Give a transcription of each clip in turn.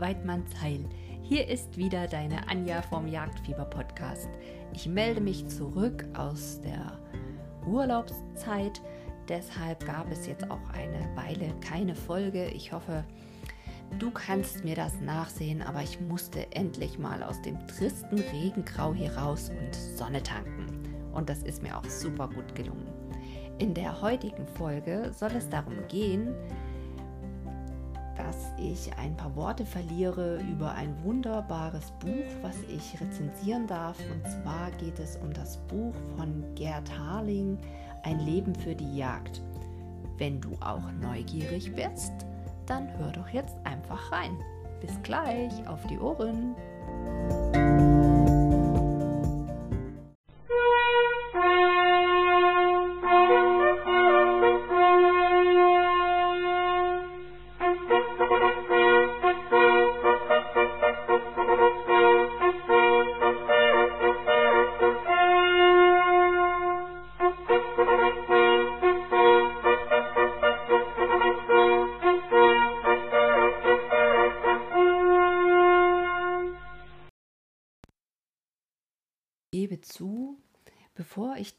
Weidmanns Heil. Hier ist wieder deine Anja vom Jagdfieber-Podcast. Ich melde mich zurück aus der Urlaubszeit. Deshalb gab es jetzt auch eine Weile keine Folge. Ich hoffe, du kannst mir das nachsehen, aber ich musste endlich mal aus dem tristen Regengrau hier raus und Sonne tanken. Und das ist mir auch super gut gelungen. In der heutigen Folge soll es darum gehen, dass ich ein paar Worte verliere über ein wunderbares Buch, was ich rezensieren darf. Und zwar geht es um das Buch von Gerd Harling, Ein Leben für die Jagd. Wenn du auch neugierig bist, dann hör doch jetzt einfach rein. Bis gleich, auf die Ohren!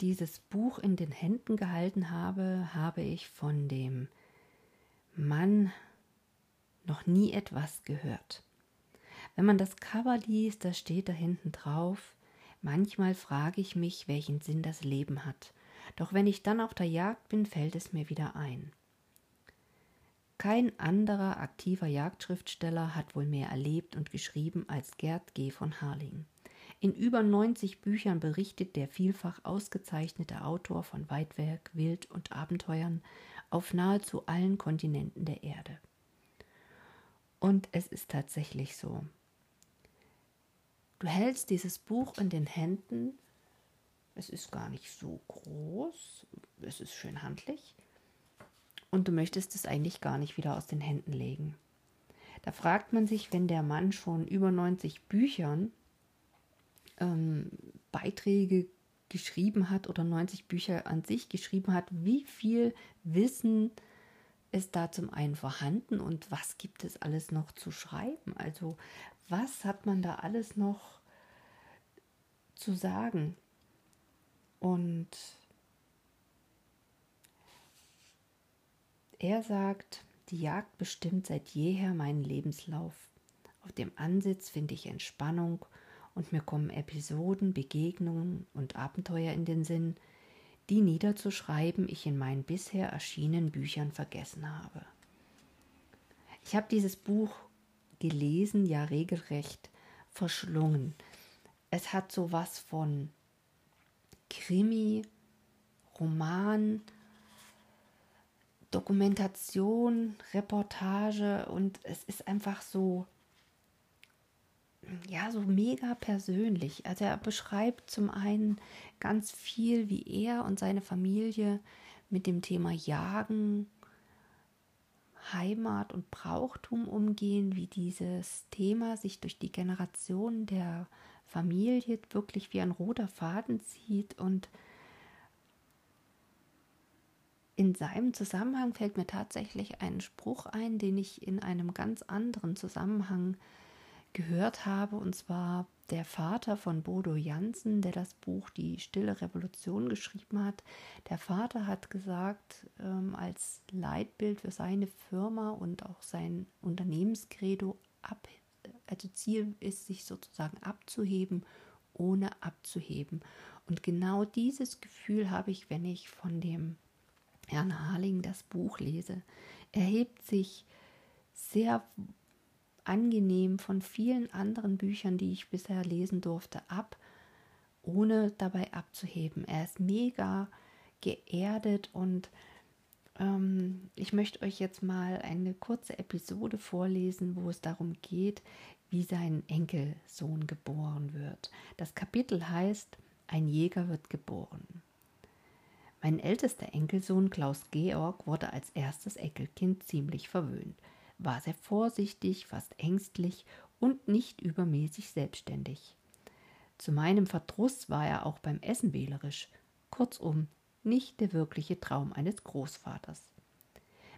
Dieses Buch in den Händen gehalten habe, habe ich von dem Mann noch nie etwas gehört. Wenn man das Cover liest, da steht da hinten drauf, manchmal frage ich mich, welchen Sinn das Leben hat. Doch wenn ich dann auf der Jagd bin, fällt es mir wieder ein. Kein anderer aktiver Jagdschriftsteller hat wohl mehr erlebt und geschrieben als Gerd G. von Harling. In über 90 Büchern berichtet der vielfach ausgezeichnete Autor von Weitwerk, Wild und Abenteuern auf nahezu allen Kontinenten der Erde. Und es ist tatsächlich so. Du hältst dieses Buch in den Händen. Es ist gar nicht so groß. Es ist schön handlich. Und du möchtest es eigentlich gar nicht wieder aus den Händen legen. Da fragt man sich, wenn der Mann schon über 90 Büchern ähm, Beiträge geschrieben hat oder 90 Bücher an sich geschrieben hat, wie viel Wissen ist da zum einen vorhanden und was gibt es alles noch zu schreiben? Also was hat man da alles noch zu sagen? Und er sagt, die Jagd bestimmt seit jeher meinen Lebenslauf. Auf dem Ansitz finde ich Entspannung und mir kommen Episoden, Begegnungen und Abenteuer in den Sinn, die niederzuschreiben ich in meinen bisher erschienenen Büchern vergessen habe. Ich habe dieses Buch gelesen, ja regelrecht verschlungen. Es hat so was von Krimi, Roman, Dokumentation, Reportage und es ist einfach so ja, so mega persönlich. Also er beschreibt zum einen ganz viel, wie er und seine Familie mit dem Thema Jagen, Heimat und Brauchtum umgehen, wie dieses Thema sich durch die Generationen der Familie wirklich wie ein roter Faden zieht und in seinem Zusammenhang fällt mir tatsächlich ein Spruch ein, den ich in einem ganz anderen Zusammenhang gehört habe, und zwar der Vater von Bodo Jansen, der das Buch Die Stille Revolution geschrieben hat. Der Vater hat gesagt, ähm, als Leitbild für seine Firma und auch sein Unternehmenskredo, ab, also Ziel ist, sich sozusagen abzuheben, ohne abzuheben. Und genau dieses Gefühl habe ich, wenn ich von dem Herrn Harling das Buch lese. Er hebt sich sehr angenehm von vielen anderen Büchern, die ich bisher lesen durfte, ab, ohne dabei abzuheben. Er ist mega geerdet und ähm, ich möchte euch jetzt mal eine kurze Episode vorlesen, wo es darum geht, wie sein Enkelsohn geboren wird. Das Kapitel heißt Ein Jäger wird geboren. Mein ältester Enkelsohn Klaus Georg wurde als erstes Enkelkind ziemlich verwöhnt war sehr vorsichtig, fast ängstlich und nicht übermäßig selbstständig. Zu meinem Verdruss war er auch beim Essen wählerisch, kurzum nicht der wirkliche Traum eines Großvaters.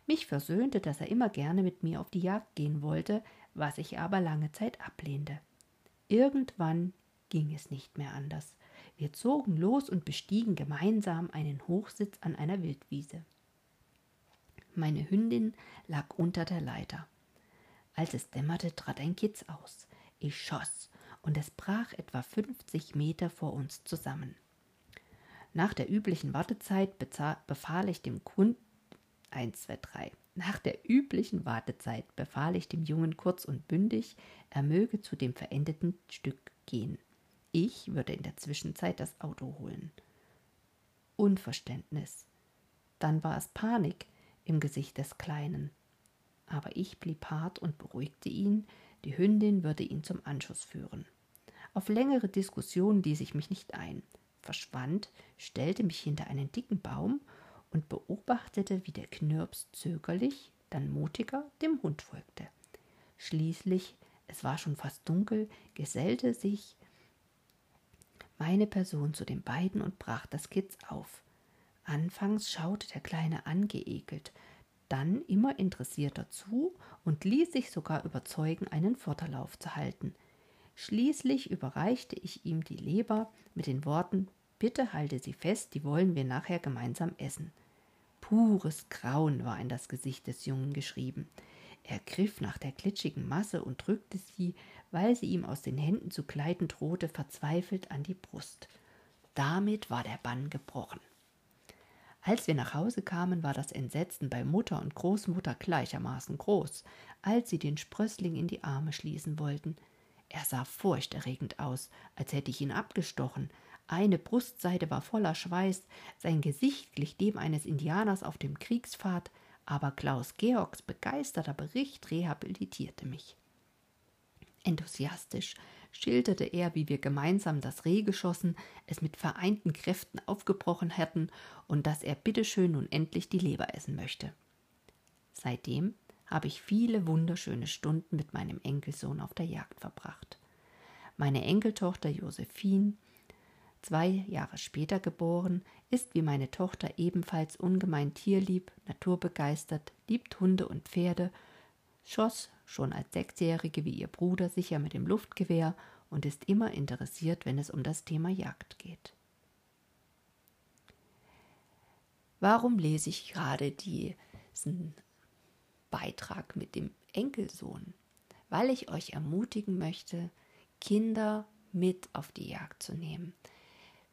Mich versöhnte, dass er immer gerne mit mir auf die Jagd gehen wollte, was ich aber lange Zeit ablehnte. Irgendwann ging es nicht mehr anders. Wir zogen los und bestiegen gemeinsam einen Hochsitz an einer Wildwiese. Meine Hündin lag unter der Leiter. Als es dämmerte, trat ein Kitz aus. Ich schoss, und es brach etwa 50 Meter vor uns zusammen. Nach der üblichen Wartezeit befahl ich dem Kunden 1, 2, 3. Nach der üblichen Wartezeit befahl ich dem Jungen kurz und bündig, er möge zu dem verendeten Stück gehen. Ich würde in der Zwischenzeit das Auto holen. Unverständnis. Dann war es Panik im Gesicht des Kleinen. Aber ich blieb hart und beruhigte ihn, die Hündin würde ihn zum Anschuss führen. Auf längere Diskussionen ließ ich mich nicht ein, verschwand, stellte mich hinter einen dicken Baum und beobachtete, wie der Knirps zögerlich, dann mutiger dem Hund folgte. Schließlich, es war schon fast dunkel, gesellte sich meine Person zu den beiden und brach das Kitz auf. Anfangs schaute der Kleine angeekelt, dann immer interessierter zu und ließ sich sogar überzeugen, einen Vorderlauf zu halten. Schließlich überreichte ich ihm die Leber mit den Worten Bitte halte sie fest, die wollen wir nachher gemeinsam essen. Pures Grauen war in das Gesicht des Jungen geschrieben. Er griff nach der glitschigen Masse und drückte sie, weil sie ihm aus den Händen zu gleiten drohte, verzweifelt an die Brust. Damit war der Bann gebrochen. Als wir nach Hause kamen, war das Entsetzen bei Mutter und Großmutter gleichermaßen groß, als sie den Sprössling in die Arme schließen wollten. Er sah furchterregend aus, als hätte ich ihn abgestochen. Eine Brustseite war voller Schweiß, sein Gesicht glich dem eines Indianers auf dem Kriegspfad, aber Klaus Georgs begeisterter Bericht rehabilitierte mich. Enthusiastisch schilderte er, wie wir gemeinsam das Reh geschossen, es mit vereinten Kräften aufgebrochen hätten und dass er bitteschön nun endlich die Leber essen möchte. Seitdem habe ich viele wunderschöne Stunden mit meinem Enkelsohn auf der Jagd verbracht. Meine Enkeltochter Josephine, zwei Jahre später geboren, ist wie meine Tochter ebenfalls ungemein tierlieb, naturbegeistert, liebt Hunde und Pferde, schoss schon als Sechsjährige wie ihr Bruder sicher mit dem Luftgewehr und ist immer interessiert, wenn es um das Thema Jagd geht. Warum lese ich gerade diesen Beitrag mit dem Enkelsohn? Weil ich euch ermutigen möchte, Kinder mit auf die Jagd zu nehmen.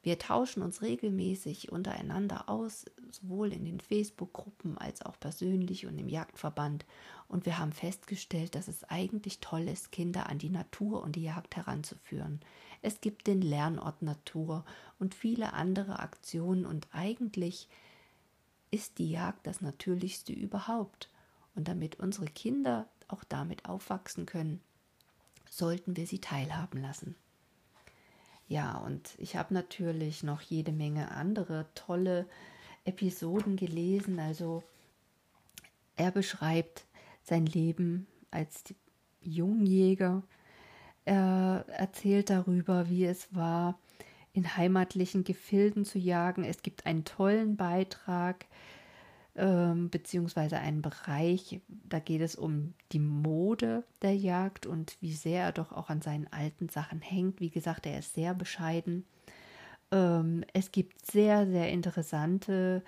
Wir tauschen uns regelmäßig untereinander aus, sowohl in den Facebook-Gruppen als auch persönlich und im Jagdverband. Und wir haben festgestellt, dass es eigentlich toll ist, Kinder an die Natur und die Jagd heranzuführen. Es gibt den Lernort Natur und viele andere Aktionen und eigentlich ist die Jagd das Natürlichste überhaupt. Und damit unsere Kinder auch damit aufwachsen können, sollten wir sie teilhaben lassen. Ja, und ich habe natürlich noch jede Menge andere tolle Episoden gelesen. Also er beschreibt sein Leben als Jungjäger. Er erzählt darüber, wie es war, in heimatlichen Gefilden zu jagen. Es gibt einen tollen Beitrag ähm, beziehungsweise einen Bereich, da geht es um die Mode der Jagd und wie sehr er doch auch an seinen alten Sachen hängt. Wie gesagt, er ist sehr bescheiden. Ähm, es gibt sehr, sehr interessante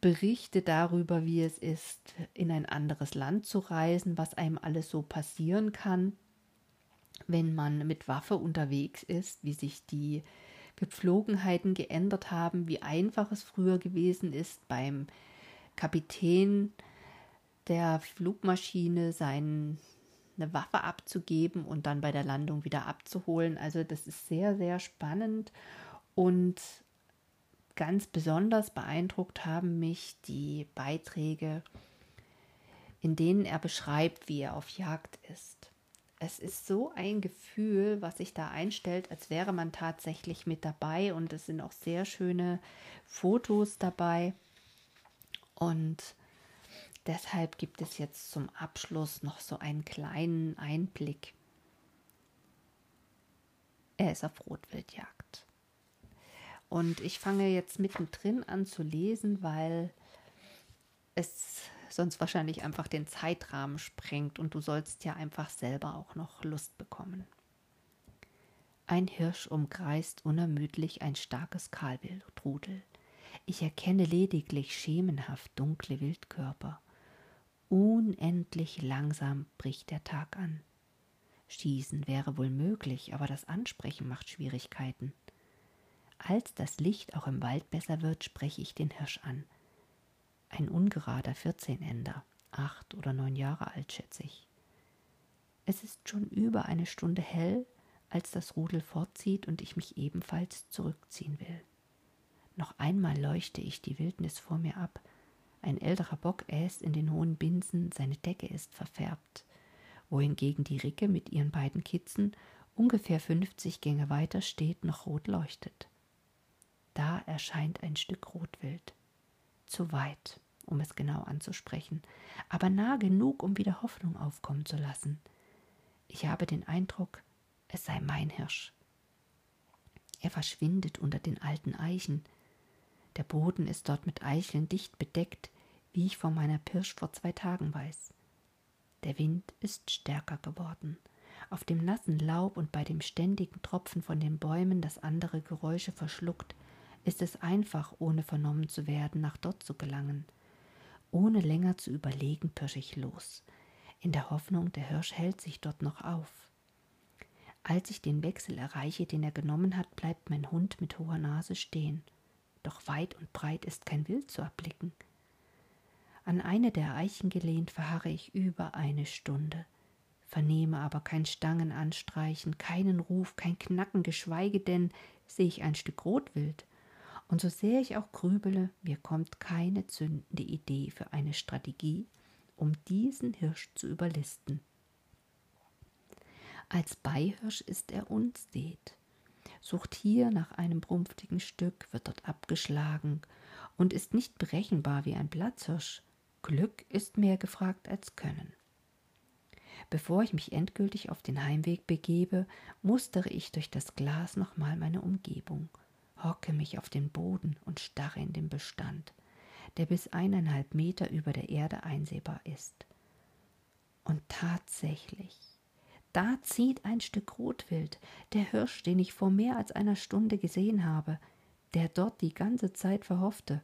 Berichte darüber, wie es ist, in ein anderes Land zu reisen, was einem alles so passieren kann, wenn man mit Waffe unterwegs ist, wie sich die Gepflogenheiten geändert haben, wie einfach es früher gewesen ist, beim Kapitän der Flugmaschine seine Waffe abzugeben und dann bei der Landung wieder abzuholen. Also das ist sehr, sehr spannend und ganz besonders beeindruckt haben mich die Beiträge, in denen er beschreibt, wie er auf Jagd ist es ist so ein Gefühl, was sich da einstellt, als wäre man tatsächlich mit dabei und es sind auch sehr schöne Fotos dabei. Und deshalb gibt es jetzt zum Abschluss noch so einen kleinen Einblick. Er ist auf Rotwildjagd. Und ich fange jetzt mittendrin an zu lesen, weil es sonst wahrscheinlich einfach den Zeitrahmen sprengt und du sollst ja einfach selber auch noch Lust bekommen. Ein Hirsch umkreist unermüdlich ein starkes Kahlwildrudel. Ich erkenne lediglich schemenhaft dunkle Wildkörper. Unendlich langsam bricht der Tag an. Schießen wäre wohl möglich, aber das Ansprechen macht Schwierigkeiten. Als das Licht auch im Wald besser wird, spreche ich den Hirsch an. Ein ungerader Vierzehnender, acht oder neun Jahre alt, schätze ich. Es ist schon über eine Stunde hell, als das Rudel fortzieht und ich mich ebenfalls zurückziehen will. Noch einmal leuchte ich die Wildnis vor mir ab. Ein älterer Bock äst in den hohen Binsen, seine Decke ist verfärbt, wohingegen die Ricke mit ihren beiden Kitzen ungefähr fünfzig Gänge weiter steht, noch rot leuchtet. Da erscheint ein Stück Rotwild. Zu weit, um es genau anzusprechen, aber nah genug, um wieder Hoffnung aufkommen zu lassen. Ich habe den Eindruck, es sei mein Hirsch. Er verschwindet unter den alten Eichen. Der Boden ist dort mit Eicheln dicht bedeckt, wie ich von meiner Pirsch vor zwei Tagen weiß. Der Wind ist stärker geworden. Auf dem nassen Laub und bei dem ständigen Tropfen von den Bäumen, das andere Geräusche verschluckt, ist es einfach, ohne vernommen zu werden, nach dort zu gelangen. Ohne länger zu überlegen, pirsch ich los, in der Hoffnung, der Hirsch hält sich dort noch auf. Als ich den Wechsel erreiche, den er genommen hat, bleibt mein Hund mit hoher Nase stehen. Doch weit und breit ist kein Wild zu erblicken. An eine der Eichen gelehnt verharre ich über eine Stunde, vernehme aber kein Stangenanstreichen, keinen Ruf, kein Knacken, geschweige denn sehe ich ein Stück Rotwild. Und so sehr ich auch grübele, mir kommt keine zündende Idee für eine Strategie, um diesen Hirsch zu überlisten. Als Beihirsch ist er unstet, sucht hier nach einem brumpftigen Stück, wird dort abgeschlagen und ist nicht berechenbar wie ein Platzhirsch. Glück ist mehr gefragt als Können. Bevor ich mich endgültig auf den Heimweg begebe, mustere ich durch das Glas nochmal meine Umgebung, hocke mich auf den Boden und starre in den Bestand, der bis eineinhalb Meter über der Erde einsehbar ist. Und tatsächlich, da zieht ein Stück Rotwild, der Hirsch, den ich vor mehr als einer Stunde gesehen habe, der dort die ganze Zeit verhoffte.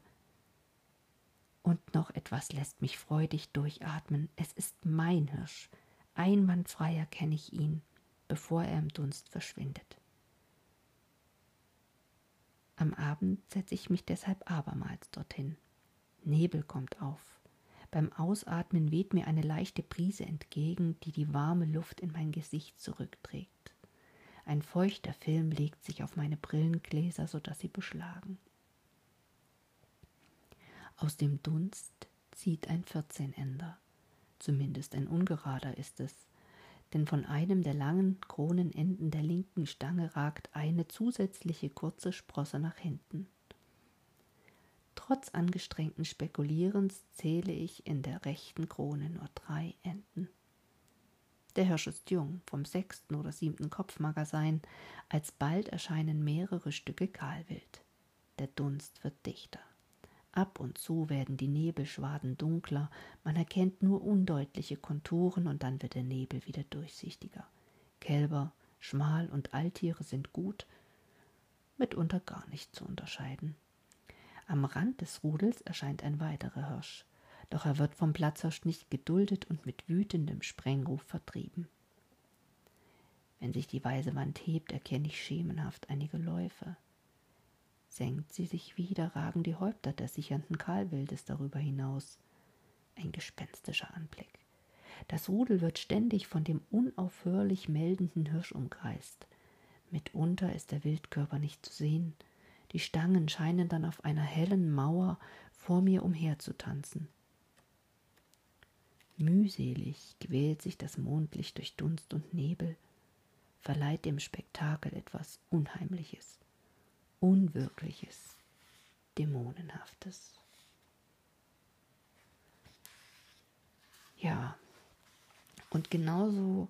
Und noch etwas lässt mich freudig durchatmen. Es ist mein Hirsch. Einwandfrei erkenne ich ihn, bevor er im Dunst verschwindet. Am Abend setze ich mich deshalb abermals dorthin. Nebel kommt auf. Beim Ausatmen weht mir eine leichte Brise entgegen, die die warme Luft in mein Gesicht zurückträgt. Ein feuchter Film legt sich auf meine Brillengläser, so dass sie beschlagen. Aus dem Dunst zieht ein Vierzehnender. Zumindest ein ungerader ist es, denn von einem der langen Kronenenden der linken Stange ragt eine zusätzliche kurze Sprosse nach hinten. Trotz angestrengten Spekulierens zähle ich in der rechten Krone nur drei Enden. Der Hirsch ist jung, vom sechsten oder siebten Kopf alsbald erscheinen mehrere Stücke Kahlwild. Der Dunst wird dichter. Ab und zu werden die Nebelschwaden dunkler, man erkennt nur undeutliche Konturen und dann wird der Nebel wieder durchsichtiger. Kälber, Schmal und Alttiere sind gut, mitunter gar nicht zu unterscheiden. Am Rand des Rudels erscheint ein weiterer Hirsch, doch er wird vom Platzhirsch nicht geduldet und mit wütendem Sprengruf vertrieben. Wenn sich die weiße Wand hebt, erkenne ich schemenhaft einige Läufe. Senkt sie sich wieder, ragen die Häupter des sichernden Kahlwildes darüber hinaus. Ein gespenstischer Anblick. Das Rudel wird ständig von dem unaufhörlich meldenden Hirsch umkreist. Mitunter ist der Wildkörper nicht zu sehen, die Stangen scheinen dann auf einer hellen Mauer vor mir umherzutanzen. Mühselig quält sich das Mondlicht durch Dunst und Nebel, verleiht dem Spektakel etwas Unheimliches, Unwirkliches, Dämonenhaftes. Ja, und genauso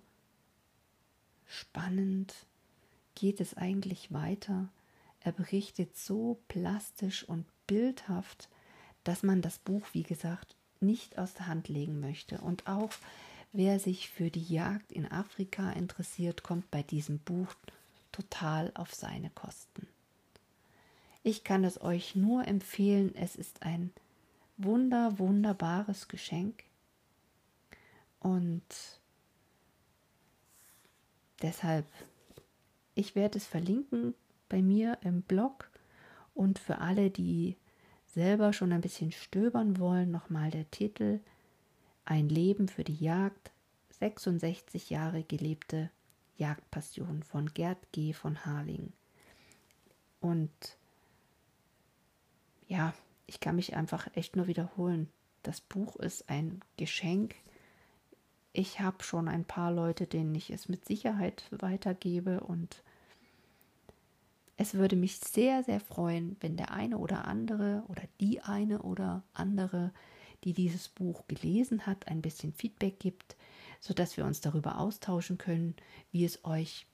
spannend geht es eigentlich weiter er berichtet so plastisch und bildhaft, dass man das Buch, wie gesagt, nicht aus der Hand legen möchte. Und auch wer sich für die Jagd in Afrika interessiert, kommt bei diesem Buch total auf seine Kosten. Ich kann es euch nur empfehlen, es ist ein wunder, wunderbares Geschenk. Und deshalb, ich werde es verlinken bei mir im Blog und für alle, die selber schon ein bisschen stöbern wollen, nochmal der Titel Ein Leben für die Jagd, 66 Jahre gelebte Jagdpassion von Gerd G. von Harling. Und ja, ich kann mich einfach echt nur wiederholen. Das Buch ist ein Geschenk. Ich habe schon ein paar Leute, denen ich es mit Sicherheit weitergebe und es würde mich sehr, sehr freuen, wenn der eine oder andere oder die eine oder andere, die dieses Buch gelesen hat, ein bisschen Feedback gibt, sodass wir uns darüber austauschen können, wie es euch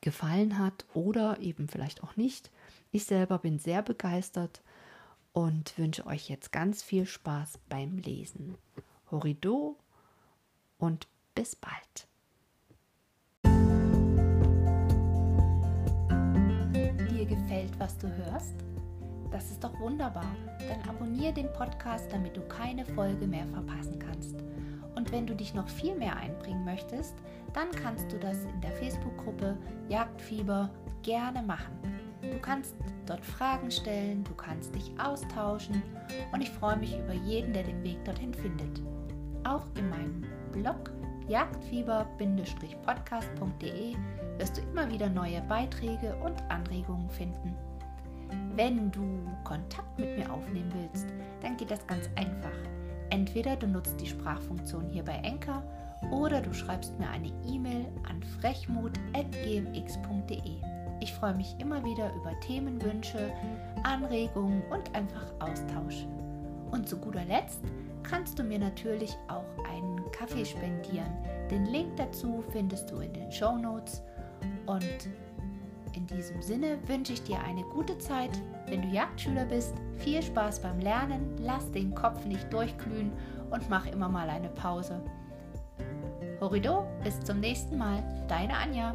gefallen hat oder eben vielleicht auch nicht. Ich selber bin sehr begeistert und wünsche euch jetzt ganz viel Spaß beim Lesen. Horido und bis bald. Gefällt, was du hörst? Das ist doch wunderbar. Dann abonniere den Podcast, damit du keine Folge mehr verpassen kannst. Und wenn du dich noch viel mehr einbringen möchtest, dann kannst du das in der Facebook-Gruppe Jagdfieber gerne machen. Du kannst dort Fragen stellen, du kannst dich austauschen und ich freue mich über jeden, der den Weg dorthin findet. Auch in meinem Blog jagdfieber-podcast.de wirst du immer wieder neue Beiträge und Anregungen finden. Wenn du Kontakt mit mir aufnehmen willst, dann geht das ganz einfach. Entweder du nutzt die Sprachfunktion hier bei Enker oder du schreibst mir eine E-Mail an frechmut.gmx.de. Ich freue mich immer wieder über Themenwünsche, Anregungen und einfach Austausch. Und zu guter Letzt kannst du mir natürlich auch Kaffee spendieren. Den Link dazu findest du in den Show Notes. Und in diesem Sinne wünsche ich dir eine gute Zeit. Wenn du Jagdschüler bist, viel Spaß beim Lernen, lass den Kopf nicht durchglühen und mach immer mal eine Pause. Horido, bis zum nächsten Mal, deine Anja.